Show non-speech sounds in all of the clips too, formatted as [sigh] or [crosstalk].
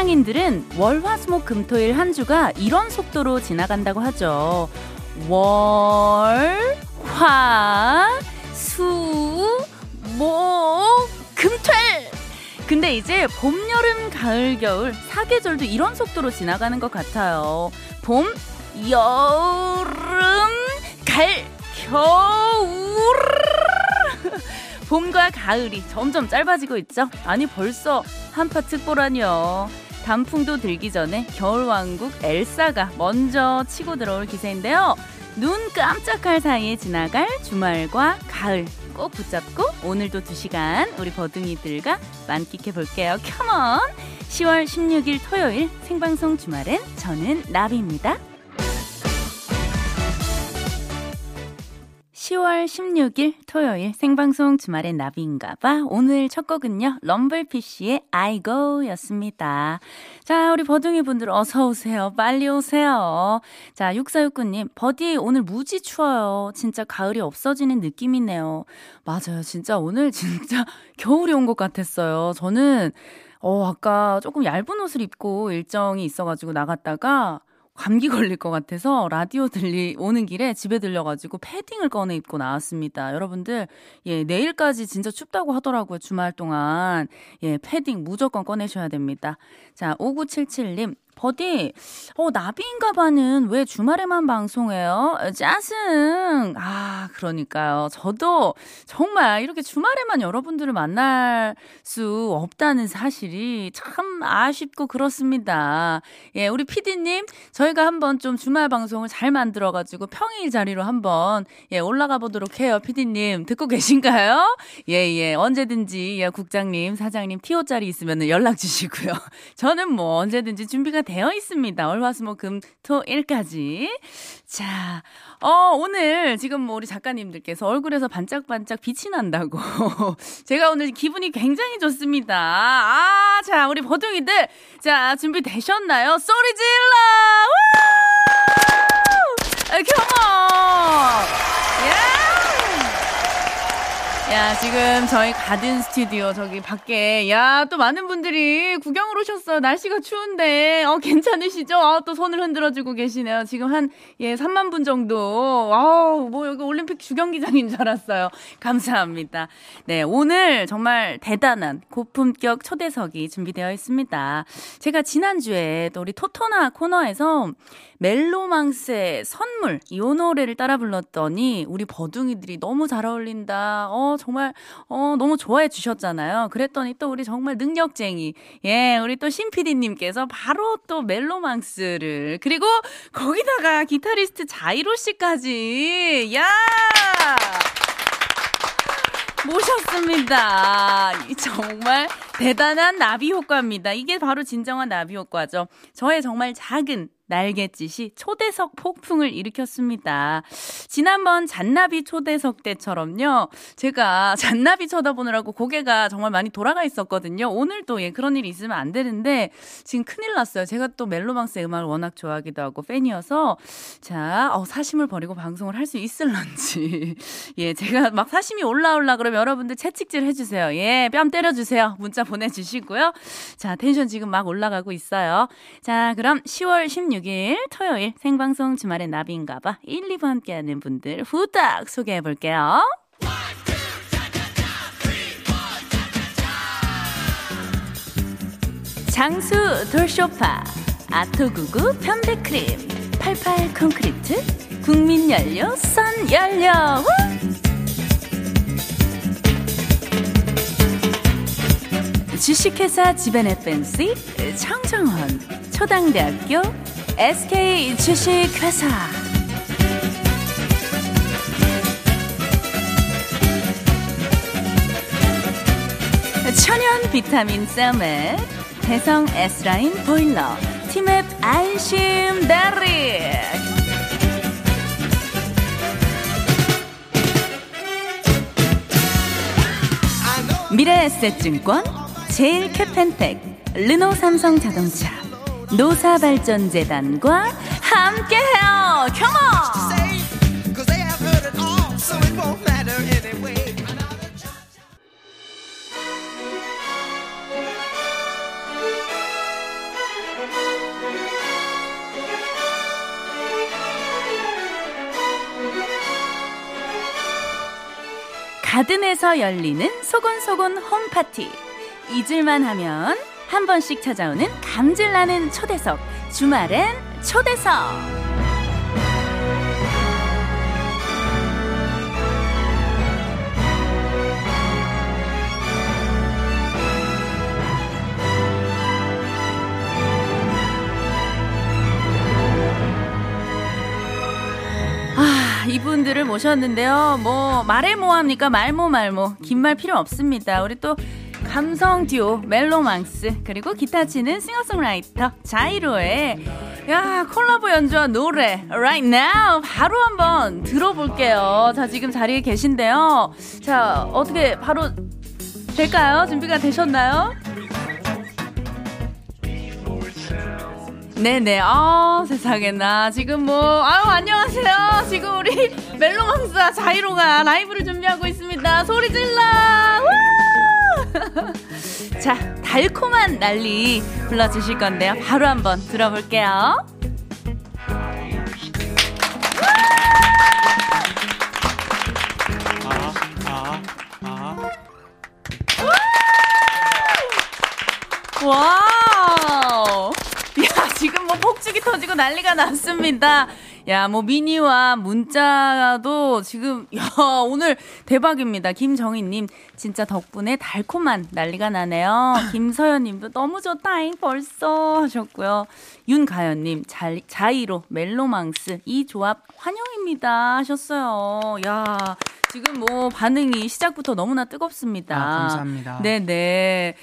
직장인들은 월, 화, 수, 목, 금, 토일 한 주가 이런 속도로 지나간다고 하죠. 월, 화, 수, 목, 금, 토일! 근데 이제 봄, 여름, 가을, 겨울 사계절도 이런 속도로 지나가는 것 같아요. 봄, 여름, 가을, 겨울. 봄과 가을이 점점 짧아지고 있죠. 아니 벌써 한파 특보라니요. 단풍도 들기 전에 겨울왕국 엘사가 먼저 치고 들어올 기세인데요. 눈 깜짝할 사이에 지나갈 주말과 가을 꼭 붙잡고 오늘도 2시간 우리 버둥이들과 만끽해 볼게요. 컴온! 10월 16일 토요일 생방송 주말엔 저는 나비입니다. 10월 16일 토요일 생방송 주말엔 나비인가봐. 오늘 첫 곡은요, 럼블피쉬의 I Go 였습니다. 자, 우리 버둥이 분들 어서오세요. 빨리 오세요. 자, 6469님, 버디 오늘 무지 추워요. 진짜 가을이 없어지는 느낌이네요. 맞아요. 진짜 오늘 [laughs] 진짜 겨울이 온 것 같았어요. 저는, 어, 아까 조금 얇은 옷을 입고 일정이 있어가지고 나갔다가, 감기 걸릴 것 같아서 라디오 들리 오는 길에 집에 들려가지고 패딩을 꺼내 입고 나왔습니다. 여러분들 예 내일까지 진짜 춥다고 하더라고요 주말 동안 예 패딩 무조건 꺼내셔야 됩니다. 자 5977님 버디, 어, 나비인가 봐는 왜 주말에만 방송해요? 짜증! 아, 그러니까요. 저도 정말 이렇게 주말에만 여러분들을 만날 수 없다는 사실이 참 아쉽고 그렇습니다. 예, 우리 피디님, 저희가 한번 좀 주말 방송을 잘 만들어가지고 평일 자리로 한번, 예, 올라가 보도록 해요. 피디님, 듣고 계신가요? 예, 예, 언제든지, 예, 국장님, 사장님, 티오짜리 있으면 연락 주시고요. [laughs] 저는 뭐 언제든지 준비가 되어 있습니다. 월화수목금 토일까지. 자, 어, 오늘 지금 뭐 우리 작가님들께서 얼굴에서 반짝반짝 빛이 난다고. [laughs] 제가 오늘 기분이 굉장히 좋습니다. 아, 자, 우리 버둥이들. 자, 준비되셨나요? 소리 질러! 우! 아, 컴온! 예! 야, 지금 저희 가든 스튜디오 저기 밖에 야, 또 많은 분들이 구경을 오셨어요. 날씨가 추운데. 어, 괜찮으시죠? 아, 또 손을 흔들어 주고 계시네요. 지금 한 예, 3만 분 정도. 아우, 뭐 여기 올림픽 주경기장인 줄 알았어요. 감사합니다. 네, 오늘 정말 대단한 고품격 초대석이 준비되어 있습니다. 제가 지난주에 또 우리 토토나 코너에서 멜로망스의 선물 이 노래를 따라 불렀더니 우리 버둥이들이 너무 잘 어울린다. 어, 정말 어 너무 좋아해 주셨잖아요. 그랬더니 또 우리 정말 능력쟁이 예 우리 또 신PD님께서 바로 또 멜로망스를 그리고 거기다가 기타리스트 자이로 씨까지 야 모셨습니다. 정말 대단한 나비 효과입니다. 이게 바로 진정한 나비 효과죠. 저의 정말 작은 날갯짓이 초대석 폭풍을 일으켰습니다. 지난번 잔나비 초대석 때처럼요. 제가 잔나비 쳐다보느라고 고개가 정말 많이 돌아가 있었거든요. 오늘도 예, 그런 일이 있으면 안 되는데 지금 큰일 났어요. 제가 또 멜로망스의 음악을 워낙 좋아하기도 하고 팬이어서 자, 어, 사심을 버리고 방송을 할 수 있을런지. [laughs] 예, 제가 막 사심이 올라올라 그러면 여러분들 채찍질 해주세요. 예, 뺨 때려주세요. 문자 보내주시고요. 자, 텐션 지금 막 올라가고 있어요. 자, 그럼 10월 16일 16일 토요일 생방송 주말의 나비인가봐 1, 2부 함께하는 분들 후딱 소개해 볼게요. 장수 돌쇼파 아토구구 편백크림 88 콘크리트 국민연료 썬연료 주식회사 지벤의 팬시 청정원 초당대학교 SK 주식회사. 천연 비타민 셀멧 대성 S라인 보일러 티맵 안심 베리. 미래에셋증권 제일캐펜텍 르노 삼성 자동차 노사발전재단과 함께해요. 컴온! 가든에서 열리는 소곤소곤 홈파티. 잊을만 하면 한 번씩 찾아오는 감질나는 초대석. 주말엔 초대석. 이분들을 모셨는데요. 뭐 말해 뭐합니까? 말모 말모 긴 말 필요 없습니다. 우리 또 감성 듀오 멜로망스 그리고 기타 치는 싱어송라이터 자이로의 야 콜라보 연주한 노래 Right Now 바로 한번 들어볼게요. 자 지금 자리에 계신데요. 자 어떻게 바로 될까요? 준비가 되셨나요? 네네. 아 세상에나. 지금 뭐, 아유, 안녕하세요. 지금 우리 멜로망스와 자이로가 라이브를 준비하고 있습니다. 소리 질러! 자, 달콤한 난리 불러주실 건데요. 바로 한번 들어볼게요. Wow! 야, 지금 뭐 폭죽이 터지고 난리가 났습니다. 야, 뭐 미니와 문자도 지금, [laughs] 야, 오늘 대박입니다. 김정희 님, 진짜 덕분에 달콤한 난리가 나네요. 김서연 님도 너무 좋다잉, 벌써 하셨고요. 윤가연 님, 자이로, 멜로망스, 이 조합 환영입니다 하셨어요. 야, 지금 뭐 반응이 시작부터 너무나 뜨겁습니다. 아, 감사합니다. 네 네.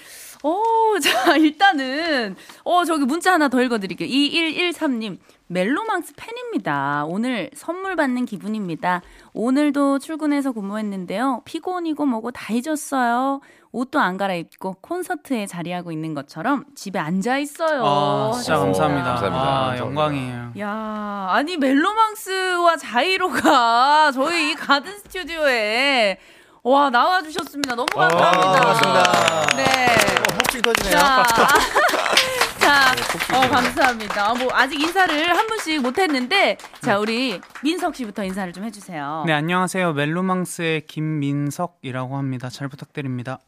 오, [laughs] 자, 일단은, 어, 저기 문자 하나 더 읽어드릴게요. 2113님, 멜로망스 팬입니다. 오늘 선물 받는 기분입니다. 오늘도 출근해서 근무했는데요. 피곤이고 뭐고 다 잊었어요. 옷도 안 갈아입고 콘서트에 자리하고 있는 것처럼 집에 앉아 있어요. 아, 진짜 감사합니다. 감사합니다. 아, 영광이에요. 야, 아니 멜로망스와 자이로가 저희 이 가든 스튜디오에 와 나와주셨습니다. 너무 아, 감사합니다. 반갑습니다. 네. 어, 혹시 터지네요. 자, [laughs] 자 네, 어, 감사합니다. 뭐 아직 인사를 한 분씩 못했는데 자 네. 우리 민석 씨부터 인사를 좀 해주세요. 네 안녕하세요. 멜로망스의 김민석이라고 합니다. 잘 부탁드립니다.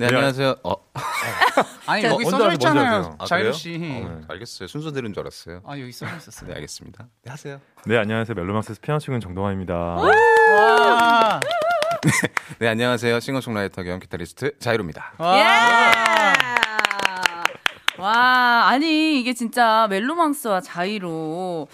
네, 안녕하세요. 어. [laughs] 아니 여기 써져 있잖아요. 자유 씨. 아, 어, 알겠어요. 순서 들은 줄 알았어요. 아 여기 써져 있었어요. 네, 알겠습니다. 네, 하세요. 네, 안녕하세요. 멜로망스 피아노 치는 정동환입니다. 와. 네, 네, 안녕하세요. 싱어송라이터 겸 기타리스트 자이로입니다. 와. 예! 와, 아니, 이게 진짜 멜로망스와 자이로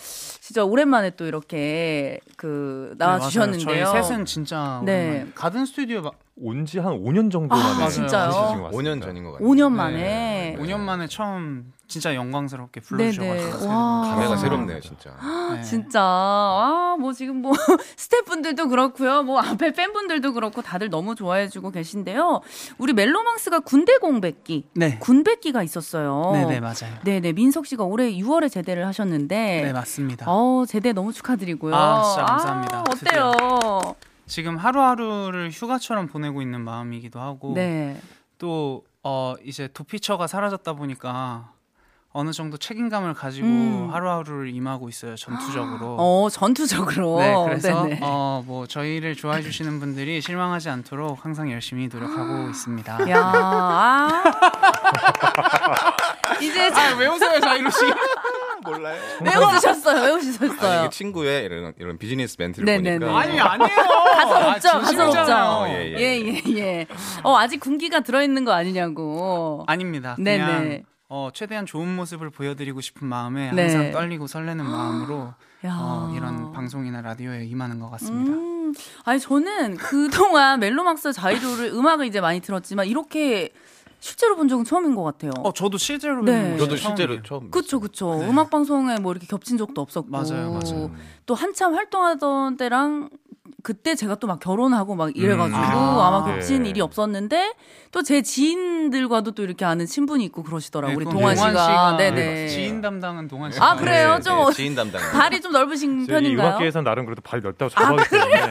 진짜 오랜만에 또 이렇게 그 나와 주셨는데요. 네, 저희 셋은 진짜 네. 가든 스튜디오 온지 한 5년 정도 아, 만에 아, 진짜요? 5년 전인 것 같아요. 5년 만에. 네. 5년 만에 처음 진짜 영광스럽게 불러주셔가지고 감회가 새롭네요, 진짜. 네. 진짜 아, 뭐 지금 뭐 [laughs] 스태프분들도 그렇고요, 뭐 앞에 팬분들도 그렇고 다들 너무 좋아해주고 계신데요. 우리 멜로망스가 군대 공백기, 네. 군백기가 있었어요. 네네 맞아요. 네네 민석 씨가 올해 6월에 제대를 하셨는데, 네 맞습니다. 어 제대 너무 축하드리고요. 아 진짜 감사합니다. 아, 어때요? 드디어. 지금 하루하루를 휴가처럼 보내고 있는 마음이기도 하고 네. 또 어, 이제 도피처가 사라졌다 보니까 어느 정도 책임감을 가지고 음. 하루하루를 임하고 있어요 전투적으로. [gasps] 어 전투적으로. 네 그래서 어뭐 저희를 좋아해 주시는 분들이 실망하지 않도록 항상 열심히 노력하고 [gasps] 있습니다. 야. 아. 이제 자, 아, 왜 웃어요 자이로 씨? [laughs] 몰라요. 왜 웃으셨어요? 아니, 친구의 이런 이런 비즈니스 멘트를 네네네. 보니까 아니 아니에요. 가서 없죠. 아, 가서 없죠. 어, 예, 예, 예, 예, 예. 어 아직 군기가 들어 있는 거 아니냐고. 아닙니다. 네네. 어, 최대한 좋은 모습을 보여드리고 싶은 마음에 네. 항상 떨리고 설레는 [gasps] 마음으로 어, 이런 방송이나 라디오에 임하는 것 같습니다. 음, 아니 저는 그동안 멜로막스 자이로를 음악을 이제 많이 들었지만 이렇게 실제로 본 적은 처음인 것 같아요. 어, 저도 실제로 네. 저도 실제로 처음. 그쵸, 그쵸. 네. 음악 방송에 뭐 이렇게 겹친 적도 없었고. 맞아요, 맞아요. 또 한참 활동하던 때랑 그때 제가 또 막 결혼하고 막 이래가지고 음. 아, 마 겹친 네. 일이 없었는데 또 제 지인들과도 또 이렇게 아는 친분이 있고 그러시더라고 네, 우리 동환 씨가. 씨가 네네. 네. 지인 담당은 동환 씨. 아 그래요? 네, 좀 네, 지인 담당. 발이 좀 넓으신 편인가요? 음악계에서 나름 그래도 발이 넓다고 자부하기 아, 때문에.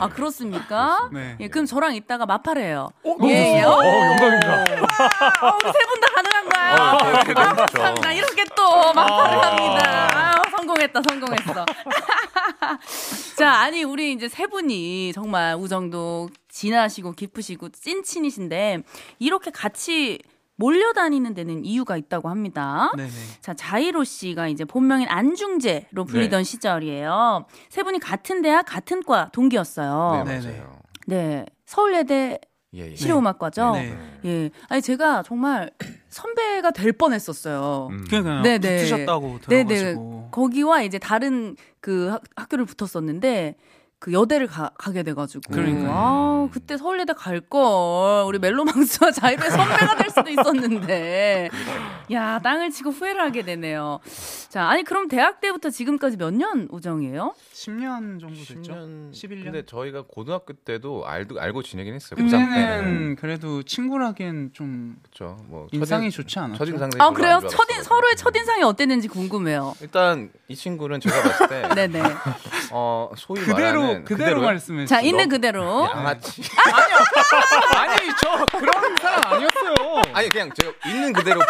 아 그렇습니까? 네. 예, 그럼 저랑 이따가 마팔해요. 어, 예, 예. 어, 영광입니다. 어, 우리 세 분 다 가능한가요? 어, 네, 아, 감사합니다. 이렇게 또 마팔을 아. 합니다. 아, 성공했다, 성공했어. [laughs] 자, 아니 우리 이제 세 분이 정말 우정도 진하시고 깊으시고 찐친이신데 이렇게 같이 몰려다니는 데는 이유가 있다고 합니다. 네네. 자, 자이로 씨가 이제 본명인 안중재로 불리던 네. 시절이에요. 세 분이 같은 대학, 같은 과 동기였어요. 네, 맞아요. 네. 서울예대 예, 예. 실용음악과죠. 네. 예. 아니 제가 정말 [clears throat] 선배가 될 뻔했었어요. 음. 그러니까요. 네네. 붙으셨다고 들어가지고. 네네. 거기와 이제 다른 그 학, 학교를 붙었었는데 그 여대를 가, 가게 돼가지고. 그러니까. 아, 그때 서울예대 갈 걸. 우리 멜로망스와 자이로의 선배가 될 수도 있었는데. 야, 땅을 치고 후회를 하게 되네요. 자, 아니, 그럼 대학 때부터 지금까지 몇 년 우정이에요? 10년 정도 됐죠. 10년, 11년. 근데 저희가 고등학교 때도 알고, 알고 지내긴 했어요. 고3 때는. 그래도 친구라기엔 좀. 그쵸. 뭐. 인상이 첫인, 좋지 않았죠. 첫인상 아, 그래요? 첫 인, 서로의 첫인상이 어땠는지 궁금해요. 일단, 이 친구는 제가 봤을 때. [laughs] 네네. 어, 소위 그대로 말하는 그대로, 그대로 말씀해 자, 있는 그대로. 양아치. 아니요. [laughs] 아니, 저 그런 사람 아니었어요. 아니, 그냥 제가 있는 그대로 보,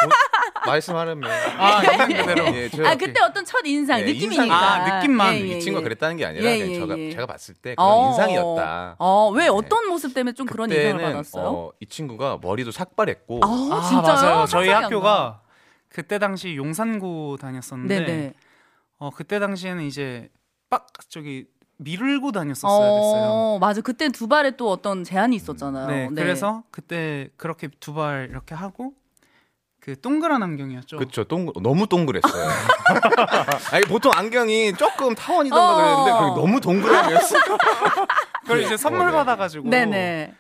말씀하려면. 아, 있는 그대로. 예, 아, 그때 어떤 첫 인상, 예, 느낌이니까. 아, 느낌만. 예, 예, 이 친구가 예. 그랬다는 게 아니라 예, 예, 제가, 제가 봤을 때 그런 어, 인상이었다. 어, 왜 어떤 모습 때문에 좀 그런 인상을 받았어요? 어, 이 친구가 머리도 삭발했고. 아, 아 진짜요? 맞아요. 저희 학교가 그때 당시 용산고 다녔었는데. 네네. 어, 그때 당시에는 이제 빡 저기 밀고 다녔었어야 됐어요. 어, 맞아. 그때 두 발에 또 어떤 제한이 있었잖아요. 네, 네. 그래서 그때 그렇게 두 발 이렇게 하고 그 동그란 안경이었죠. 그렇죠. 동 너무 동그랬어요. [laughs] 아니 보통 안경이 조금 타원이던가 어~ 그랬는데 너무 동그랗게였어. 그걸 이제 선물 받아가지고. 네네.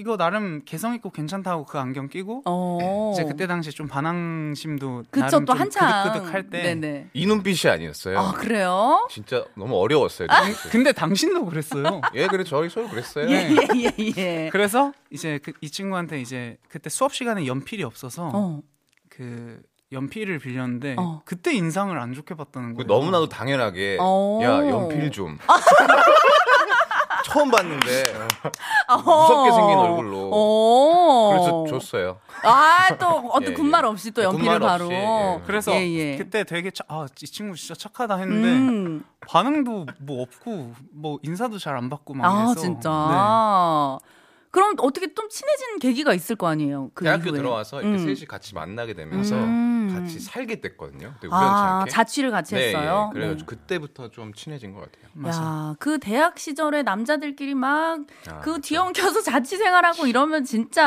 어 이거 나름 개성 있고 괜찮다고 그 안경 끼고 어. 이제 그때 당시 좀 반항심도 그쵸 또 한창 그득그득할 때이 눈빛이 아니었어요. 아 그래요? 진짜 너무 어려웠어요. 아, 근데 당신도 그랬어요. [laughs] 예, 그래 저희 서로 그랬어요. 예예예. 예, 예, 예. 그래서 이제 그, 이 친구한테 이제 그때 수업 시간에 연필이 없어서 어. 그 연필을 빌렸는데 어. 그때 인상을 안 좋게 봤다는 거예요. 너무나도 당연하게 어. 야 연필 좀. 처음 봤는데 어. 무섭게 생긴 얼굴로 어. 그래서 줬어요. 아또 어떤 예, 군말 예. 없이 또 연필을 바로. 없이, 예. 그래서 예, 예. 그때 되게 아이 친구 진짜 착하다 했는데 음. 반응도 뭐 없고 뭐 인사도 잘 안 받고 막 아, 해서. 진짜. 네. 그럼 어떻게 좀 친해진 계기가 있을 거 아니에요? 그 대학교 이후에. 들어와서 이렇게 음. 셋이 같이 만나게 되면서 음. 같이 살게 됐거든요. 아, 자취를 같이 네, 했어요. 예. 그래가지고 네. 그때부터 좀 친해진 것 같아요. 야, 그 대학 시절에 남자들끼리 막그 아, 그 뒤엉켜서 자취 생활하고 이러면 진짜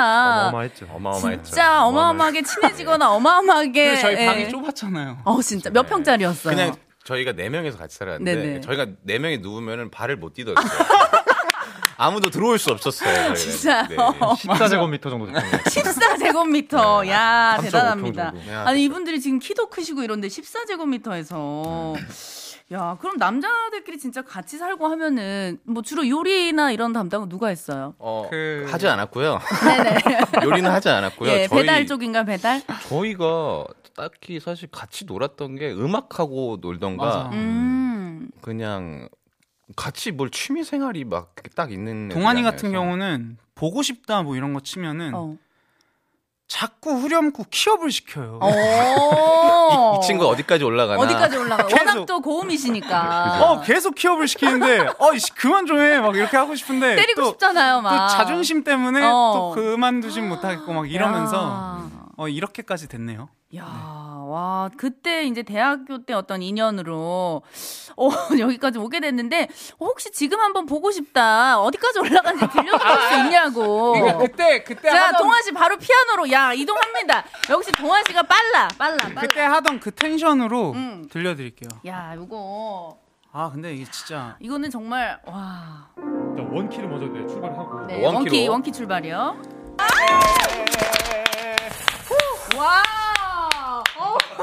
어마어마했죠. 어마어마했죠. 진짜 어마어마하게 친해지거나 어마어마하게 저희 방이 예. 좁았잖아요. 어, 진짜 몇 평짜리였어요? 그냥 저희가 네 명에서 같이 살았는데 네네. 저희가 네 명이 누우면은 발을 못 [laughs] 디뎠어요. 아무도 들어올 수 없었어요. 진짜. 네. 14제곱미터 정도 됐던 14제곱미터. 야, 대단합니다. 아니, 이분들이 지금 키도 크시고 이런데 14제곱미터에서. 야, 그럼 남자들끼리 진짜 같이 살고 하면은 뭐 주로 요리나 이런 담당은 누가 했어요? 어, 그... 하지 않았고요. 네네. [laughs] 요리는 하지 않았고요. 예, 저희, 배달 쪽인가 배달? 저희가 딱히 사실 같이 놀았던 게 음악하고 놀던가 음. 그냥 같이 뭘 취미 생활이 막 딱 있는 동환이 같은 경우는 보고 싶다 뭐 이런 거 치면은 어. 자꾸 후렴구 키업을 시켜요. [laughs] 이, 이, 친구 어디까지 올라가나? 어디까지 올라가? 워낙 또 고음이시니까. [laughs] 어 계속 키업을 시키는데 어 그만 좀 해 막 이렇게 하고 싶은데 때리고 또, 싶잖아요. 막. 또 자존심 때문에 어. 또 그만두진 못하겠고 막 이러면서 어 이렇게까지 됐네요. 야, 네. 와, 그때 이제 대학교 때 어떤 인연으로 어, [laughs] 여기까지 오게 됐는데 어, 혹시 지금 한번 보고 싶다. 어디까지 올라간지 들려줄 수 있냐고. 그러니까 그때 그때 자, 하던... 동아 씨 바로 피아노로 야, 이동합니다. 역시 동아 씨가 빨라. 빨라. 빨라. 그때 하던 그 텐션으로 음. 들려 드릴게요. 야, 이거 아, 근데 이게 진짜 이거는 정말 와. 원키를 먼저 네, 출발하고. 네, 원키 원키 출발이요. 와.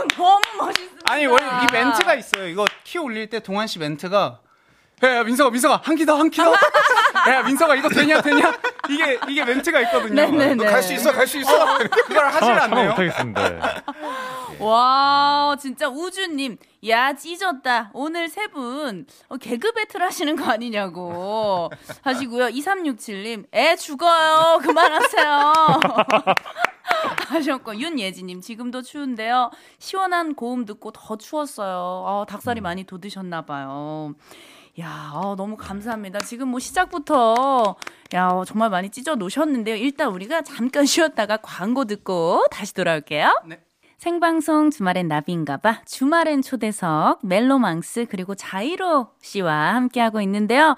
어, 너무 멋있습니다. 아니 원래 이 멘트가 있어요. 이거 키 올릴 때 동환 씨 멘트가 야, 야 민서가 민서가 한키더한키 더. [laughs] 야 민서가 이거 되냐 되냐 이게 이게 멘트가 있거든요. 갈 수 있어 갈 수 있어. 어, 그걸 하질 아, 않네요. 못하겠습니다. [laughs] 와 진짜 우주님 야 찢었다 오늘 세분 어, 개그 배틀 하시는 거 아니냐고 하시고요 2367님 애 죽어요 그만하세요 [laughs] [laughs] 하셨고 윤예지님 지금도 추운데요. 시원한 고음 듣고 더 추웠어요. 어, 닭살이 음. 많이 돋으셨나 봐요. 야, 어, 너무 감사합니다. 지금 뭐 시작부터 야, 어, 정말 많이 찢어 놓으셨는데요. 일단 우리가 잠깐 쉬었다가 광고 듣고 다시 돌아올게요. 네. 생방송 주말엔 나비인가봐 주말엔 초대석 멜로망스 그리고 자이로 씨와 함께하고 있는데요.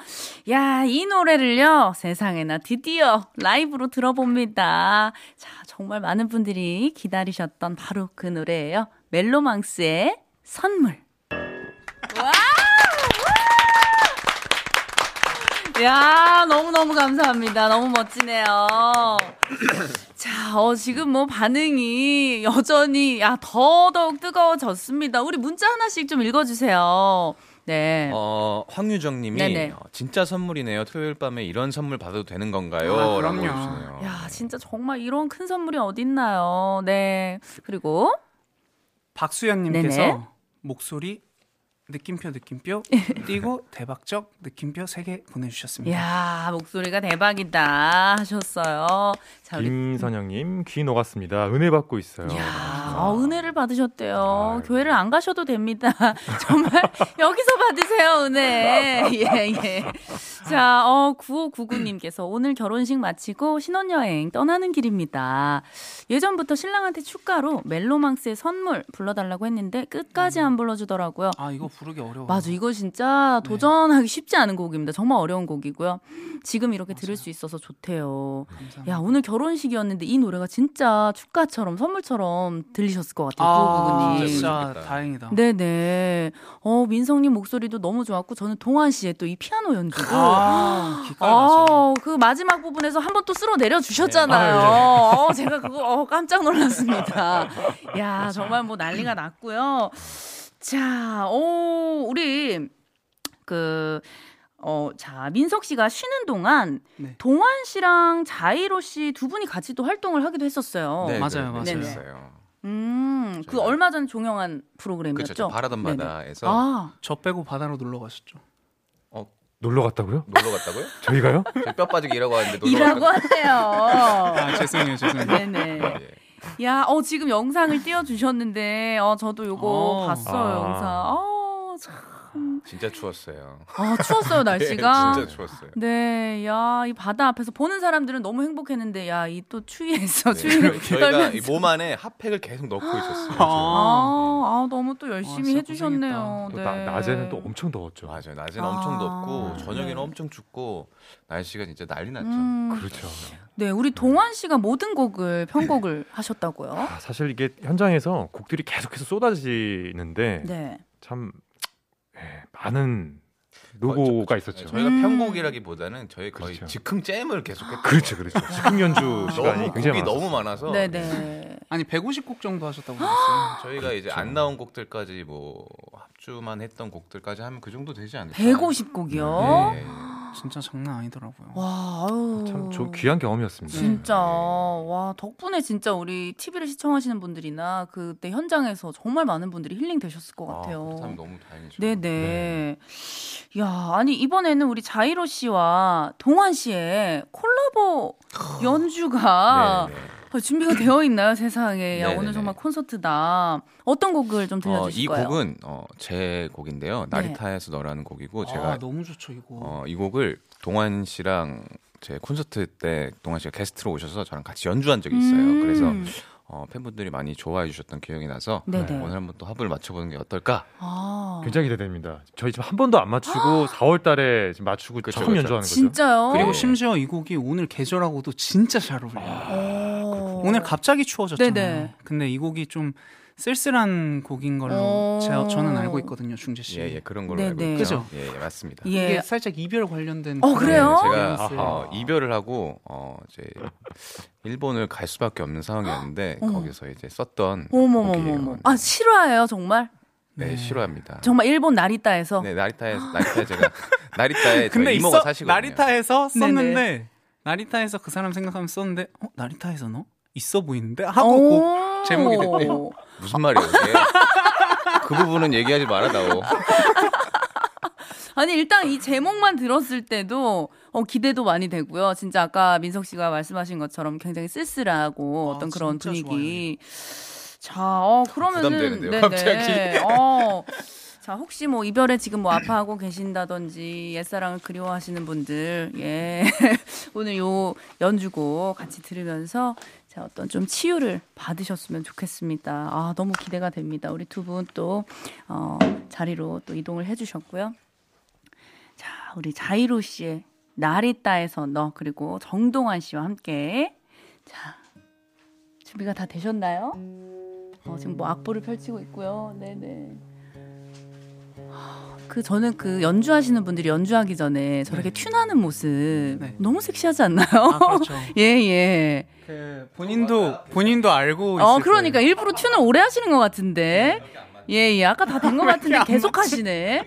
야, 이 노래를요 세상에나 드디어 라이브로 들어봅니다. 자, 정말 많은 분들이 기다리셨던 바로 그 노래예요. 멜로망스의 선물. 와! 야, 너무너무 감사합니다. 너무 멋지네요. 자, 어, 지금 뭐 반응이 여전히, 야, 더더욱 뜨거워졌습니다. 우리 문자 하나씩 좀 읽어주세요. 네. 어, 황유정 님이 어, 진짜 선물이네요. 토요일 밤에 이런 선물 받아도 되는 건가요? 아, 그럼요. 야, 진짜 정말 이런 큰 선물이 어딨나요? 네. 그리고 박수연 님께서 목소리 느낌표 느낌표 [laughs] 띄고 대박적 느낌표 3개 보내주셨습니다. 야 목소리가 대박이다 하셨어요. 자, 우리... 김선영님 귀 녹았습니다. 은혜 받고 있어요. 야 어, 은혜를 받으셨대요. 아유. 교회를 안 가셔도 됩니다. [laughs] 정말 [laughs] 여기서 받으세요 은혜. 예 예. 자, 어 9599님께서 오늘 결혼식 마치고 신혼여행 떠나는 길입니다. 예전부터 신랑한테 축가로 멜로망스의 선물 불러달라고 했는데 끝까지 안 불러주더라고요. 아 이거 부르기 어려워. 맞아, 이거 진짜 네. 도전하기 네. 쉽지 않은 곡입니다. 정말 어려운 곡이고요. 지금 이렇게 맞아요. 들을 수 있어서 좋대요. 감사합니다. 야, 오늘 결혼식이었는데 이 노래가 진짜 축가처럼 선물처럼 들리셨을 것 같아요. 아, 진짜 다행이다. 네네. 어, 민성님 목소리도 너무 좋았고 저는 동환 씨의 또 이 피아노 연주도 아, [gasps] 어, 그 마지막 부분에서 한 번 또 쓸어 내려 주셨잖아요. 네. 아, 예. 어, 제가 그거 어, 깜짝 놀랐습니다. [laughs] 야, 정말 뭐 난리가 났고요. 자, 오, 우리 그 어, 자, 민석 씨가 쉬는 동안 네. 동환 씨랑 자이로 씨 두 분이 같이 또 활동을 하기도 했었어요. 네, 맞아요, 맞아요. 네네. 음, 그 얼마 전 종영한 프로그램이었죠. 그렇죠. 바라던 바다에서 아. 저 빼고 바다로 놀러 가셨죠. 어, 놀러 갔다고요? 놀러 갔다고요? [laughs] 저희가요? 뼈 빠지게 일하고 왔는데 놀러 일하고 왔대요. 아, 죄송해요, 죄송해요. 네네. 예. 야, 어 지금 영상을 띄워 주셨는데 어 저도 요거 어. 봤어요, 아. 영상. 어 참. 진짜 추웠어요. 아, 추웠어요, 네, [laughs] 날씨가. 네, 진짜 추웠어요. 네, 야, 이 바다 앞에서 보는 사람들은 너무 행복했는데, 야, 이 또 추위에서 네. 추위를 저희가 이 몸 안에 핫팩을 계속 넣고 있었어요. 아, 아, 아, 너무 또 열심히 아, 해주셨네요. 네. 나, 낮에는 또 엄청 더웠죠. 맞아요. 낮에는 아, 엄청 덥고, 저녁에는 네. 엄청 춥고, 날씨가 진짜 난리 났죠. 음, 그렇죠. 네, 우리 동환 씨가 모든 곡을 편곡을 하셨다고요? 아, 사실 이게 현장에서 곡들이 계속해서 쏟아지는데, 네. 참 네, 많은 노고가 어, 있었죠. 저희가 음. 편곡이라기보다는 저희 거의 그렇죠. 즉흥 잼을 계속했죠. 그렇죠, 그렇죠. 즉흥 연주 시간이 굉장히 너무 많아서. 네네. 네. 아니 150곡 정도 하셨다고 들었어요. 저희가 그렇죠. 이제 안 나온 곡들까지 뭐 합주만 했던 곡들까지 하면 그 정도 되지 않을까? 150곡이요? 네. 진짜 장난 아니더라고요. 와, 아유. 참 저 귀한 경험이었습니다. 진짜. 네. 와, 덕분에 진짜 우리 TV를 시청하시는 분들이나 그때 현장에서 정말 많은 분들이 힐링 되셨을 것 아, 같아요. 아, 너무 다행이죠. 네네. 네. 야, 아니 이번에는 우리 자이로 씨와 동환 씨의 콜라보 연주가 네네. 어, 준비가 되어 있나요, 세상에. 야, 오늘 정말 콘서트다. 어떤 곡을 좀 들려주실까요? 어, 이 곡은 어, 제 곡인데요. 네. 나리타에서 너라는 곡이고 아, 제가 너무 좋죠, 이거. 어, 이 곡을 동환 씨랑 제 콘서트 때 동환 씨가 게스트로 오셔서 저랑 같이 연주한 적이 있어요. 음. 그래서 어, 팬분들이 많이 좋아해 주셨던 기억이 나서 네네. 오늘 한번 또 합을 맞춰보는 게 어떨까? 아. 굉장히 기대됩니다. 저희 지금 한 번도 안 맞추고 4월 달에 지금 맞추고 그쵸, 처음 그쵸. 연주하는 거죠. 진짜요? 그리고 네. 심지어 이 곡이 오늘 계절하고도 진짜 잘 어울려요. 아. 오늘 갑자기 추워졌잖아요. 네네. 근데 이 곡이 좀 쓸쓸한 곡인 걸로 어. 제가 저는 알고 있거든요, 중재 씨. 예, 예 그런 걸로 네네. 알고 있죠. 그죠? 예, 예 맞습니다. 예. 이게 살짝 이별 관련된. 어, 그래요? 네, 제가 어, 이별을 하고 어, 이제 일본을 갈 수밖에 없는 상황이었는데 어. 거기서 이제 썼던 어머머머머. 아 싫어해요 정말? 네, 네, 싫어합니다. 정말 일본 나리타에서? 네, 나리타에서 나리타에 제가 나리타에 근데 이모가 사시거든요. 나리타에서 썼는데 네네. 나리타에서 그 사람 생각하면 썼는데 어 나리타에서 너 있어 보이는데 하고 곡 제목이 됐대요. 무슨 말이에요? 그 부분은 얘기하지 말아다오. [laughs] 아니 일단 이 제목만 들었을 때도 어, 기대도 많이 되고요. 진짜 아까 민석 씨가 말씀하신 것처럼 굉장히 쓸쓸하고 아, 어떤 그런 분위기. 좋아요. 자, 어 그러면은 부담되는데요, 갑자기. 어. [laughs] 자, 혹시 뭐 이별에 지금 뭐 아파하고 계신다든지 옛사랑을 그리워하시는 분들, 예. [laughs] 오늘 요 연주곡 같이 들으면서 자, 어떤 좀 치유를 받으셨으면 좋겠습니다. 아, 너무 기대가 됩니다. 우리 두 분 또, 어, 자리로 또 이동을 해주셨고요. 자, 우리 자이로 씨의 나리따에서 너, 그리고 정동환 씨와 함께. 자, 준비가 다 되셨나요? 어, 지금 뭐 악보를 펼치고 있고요. 네네. 그 저는 그 연주하시는 분들이 연주하기 전에 저렇게 네. 튠하는 모습 네. 너무 섹시하지 않나요? 아, 그렇죠. [laughs] 예 예. 그 본인도 본인도 알고 어 그러니까 거예요. 일부러 tune을 오래 하시는 것 같은데 예 예. 아까 다 된 것 [laughs] 같은데 계속 하시네.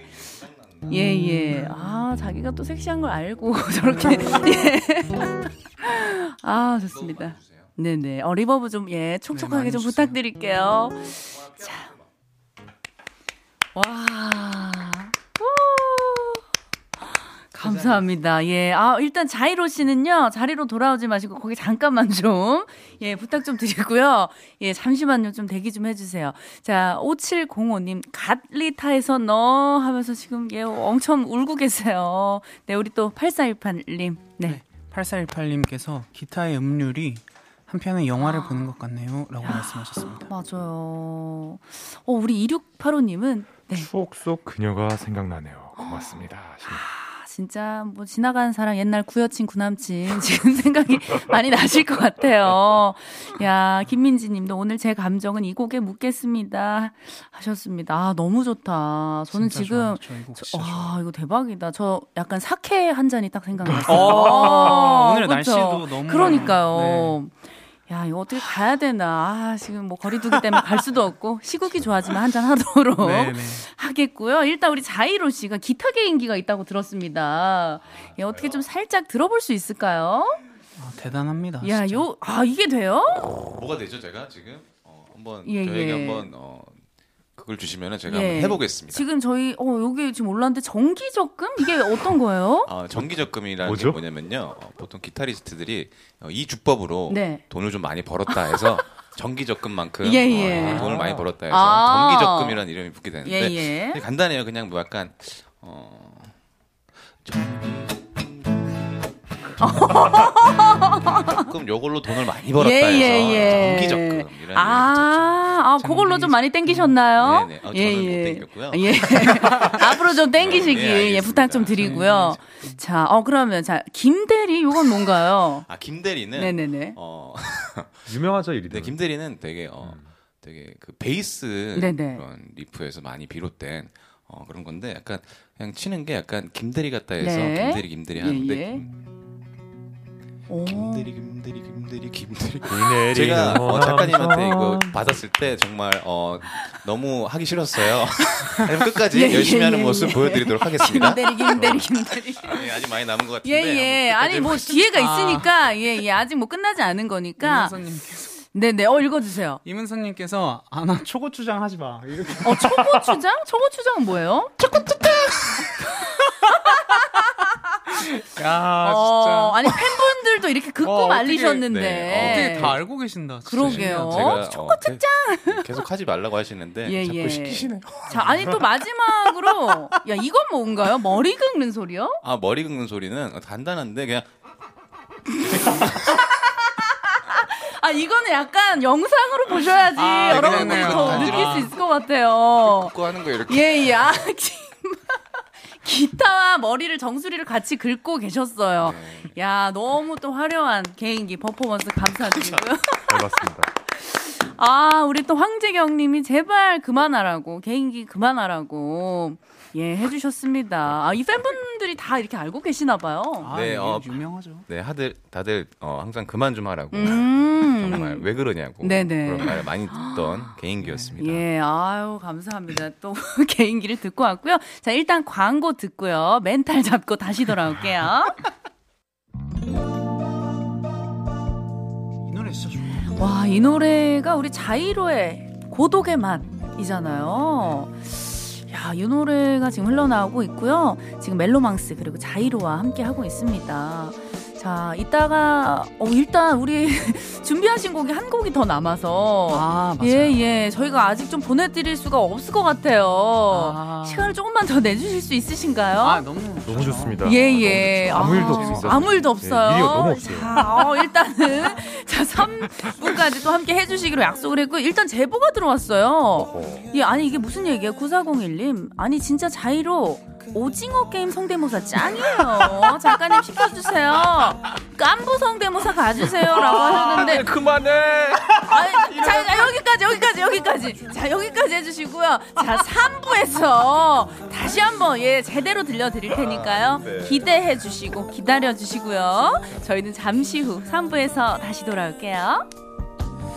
예, 예. 아, 자기가 또 섹시한 걸 알고 [laughs] 저렇게. 예. 아, 좋습니다. 네네. 어, reverb 좀, 예, 촉촉하게 네, 좀 부탁드릴게요. 자. 와. 감사합니다. 예. 아, 일단 자이로 씨는요, 자리로 돌아오지 마시고, 거기 잠깐만 좀, 예, 부탁 좀 드리고요. 예, 잠시만요. 좀 대기 좀 해주세요. 자, 5705님, 갓리타에서 너 하면서 지금, 예, 엄청 울고 계세요. 네, 우리 또 8418님. 네. 네 8418님께서 기타의 음률이 한편의 영화를 아. 보는 것 같네요. 라고 말씀하셨습니다. 맞아요. 어, 우리 2685님은 네. 추억 속 그녀가 생각나네요. 고맙습니다. 아, 진짜 뭐 지나가는 사람 옛날 구여친 구남친 [laughs] 지금 생각이 많이 나실 것 같아요. 야 김민지 님도 오늘 제 감정은 이 곡에 묻겠습니다 하셨습니다. 아 너무 좋다. 저는 지금 저, 와 이거 대박이다. 저 약간 사케 한 잔이 딱 생각났어요. [laughs] 어, 오늘 그렇죠? 날씨도 너무 그러니까요. 네. 야, 이거 어떻게 가야 되나. 아, 지금 뭐 거리두기 때문에 갈 수도 없고, 시국이 좋아지면 한잔 하도록 네네. 하겠고요. 일단 우리 자이로 씨가 기타 개인기가 있다고 들었습니다. 예, 어떻게 좀 살짝 들어볼 수 있을까요? 아, 대단합니다. 야, 진짜. 요, 아, 이게 돼요? 뭐가 되죠, 제가 지금? 어, 한번, 예, 저에게 예. 한번, 어, 그걸 주시면 제가 예. 한번 해보겠습니다. 지금 저희 어 여기 지금 올랐는데 정기 적금 이게 어떤 거예요? 어, 정기 적금이라는 게 뭐냐면요. 어, 보통 기타리스트들이 어, 이 주법으로 네. 돈을 좀 많이 벌었다 해서 [laughs] 정기 적금만큼 예, 예. 어, 돈을 많이 벌었다 해서 아~ 정기 적금이라는 이름이 붙게 되는데 예, 예. 간단해요. 그냥 뭐 약간 어 정 기 조금 요걸로 돈을 많이 벌었다 예, 해서 예, 예. 정기 적금 이런 아, 아 그걸로 좀 많이 땡기셨나요? 네네. 어, 예, 저는 예. 못 땡겼고요. 예. [laughs] 앞으로 좀 땡기시기 네, 예, 부탁 좀 드리고요. 자, 어 그러면 자 김대리 요건 뭔가요? 아 김대리는 네네네. 어 [laughs] 유명하죠 이리. 네, 김대리는 되게 어 되게 그 베이스 네네. 그런 리프에서 많이 비롯된 어 그런 건데 약간 그냥 치는 게 약간 김대리 같다 해서 네. 김대리 김대리 하는데. 예, 예. 김대리 김대리 김대리 김대리 제가 어, 작가님한테 이거 받았을 때 정말 어, 너무 하기 싫었어요. [laughs] 끝까지 예, 예, 열심히 예, 하는 모습 보여드리도록 하겠습니다. 김대리 김대리 김대리. 아니, 아직 많이 남은 것 같은데. 예예. 아니 뭐 기회가 있으니까 예예. 예, 아직 뭐 끝나지 않은 거니까. 네네. 어 읽어주세요. 이문선님께서 아 나 초고추장 하지 마. 이렇게. 어 초고추장? 초고추장은 뭐예요? 초고추장. [laughs] [laughs] 야, 어, 진짜. 아니, 팬분들도 이렇게 긋고 어, 말리셨는데. 네. 어 떻게 다 알고 계신다. 진짜. 그러게요. 제가 초코 특장! 어, 계속 하지 말라고 하시는데. 예, 자꾸 예. 시키시네요. 자, 아니, 또 마지막으로. [laughs] 야, 이건 뭔가요? 머리 긁는 소리요? 아, 머리 긁는 소리는 간단한데, 그냥. 아 이거는 약간 영상으로 보셔야지 아, 여러분들이 더 느낄 수 있을 것 같아요. 긋고 하는 거 이렇게. 예, 예. 아, [laughs] 기타와 머리를 정수리를 같이 긁고 계셨어요. 네. 야 너무 또 화려한 개인기 퍼포먼스 감사드리고요. 잘 봤습니다. 아 우리 또 황재경 님이 제발 그만하라고 개인기 그만하라고 예 해주셨습니다. 아 이 팬분들이 다 이렇게 알고 계시나 봐요. 아, 네, 어, 유명하죠. 네, 다들 다들 어, 항상 그만 좀 하라고. 음~ 정말 왜 그러냐고. 네네. 그런 말 많이 듣던 개인기였습니다. 예, 아유 감사합니다. 또 [laughs] 개인기를 듣고 왔고요. 자 일단 광고 듣고요. 멘탈 잡고 다시 돌아올게요. 이 노래 진짜 좋아. 와, 이 노래가 우리 자이로의 고독의 맛이잖아요. 야, 이 노래가 지금 흘러나오고 있고요. 지금 멜로망스 그리고 자이로와 함께 하고 있습니다. 자, 이따가 어 일단 우리 [laughs] 준비하신 곡이 한 곡이 더 남아서 아, 맞아요. 예, 예. 저희가 아직 좀 보내 드릴 수가 없을 것 같아요. 아. 시간을 조금만 더 내 주실 수 있으신가요? 아, 너무 너무 좋습니다. 예, 예. 아 무 일도 없습니다. 아무 일도 없어요. 예, 일이 너무 없어요. 자, 어, 일단은 [laughs] 자, 3분까지 또 함께 해 주시기로 약속을 했고 일단 제보가 들어왔어요. 어허. 예, 아니 이게 무슨 얘기예요? 9401님. 아니 진짜 자이로 오징어 게임 성대모사 짱이에요. 작가님 시켜주세요. 깐부 성대모사 가주세요라고 하셨는데 그만해. 아니, 자 여기까지 여기까지 여기까지 자 여기까지 해주시고요. 자 3부에서 다시 한번 예 제대로 들려드릴 테니까요. 네. 기대해 주시고 기다려 주시고요. 저희는 잠시 후 3부에서 다시 돌아올게요.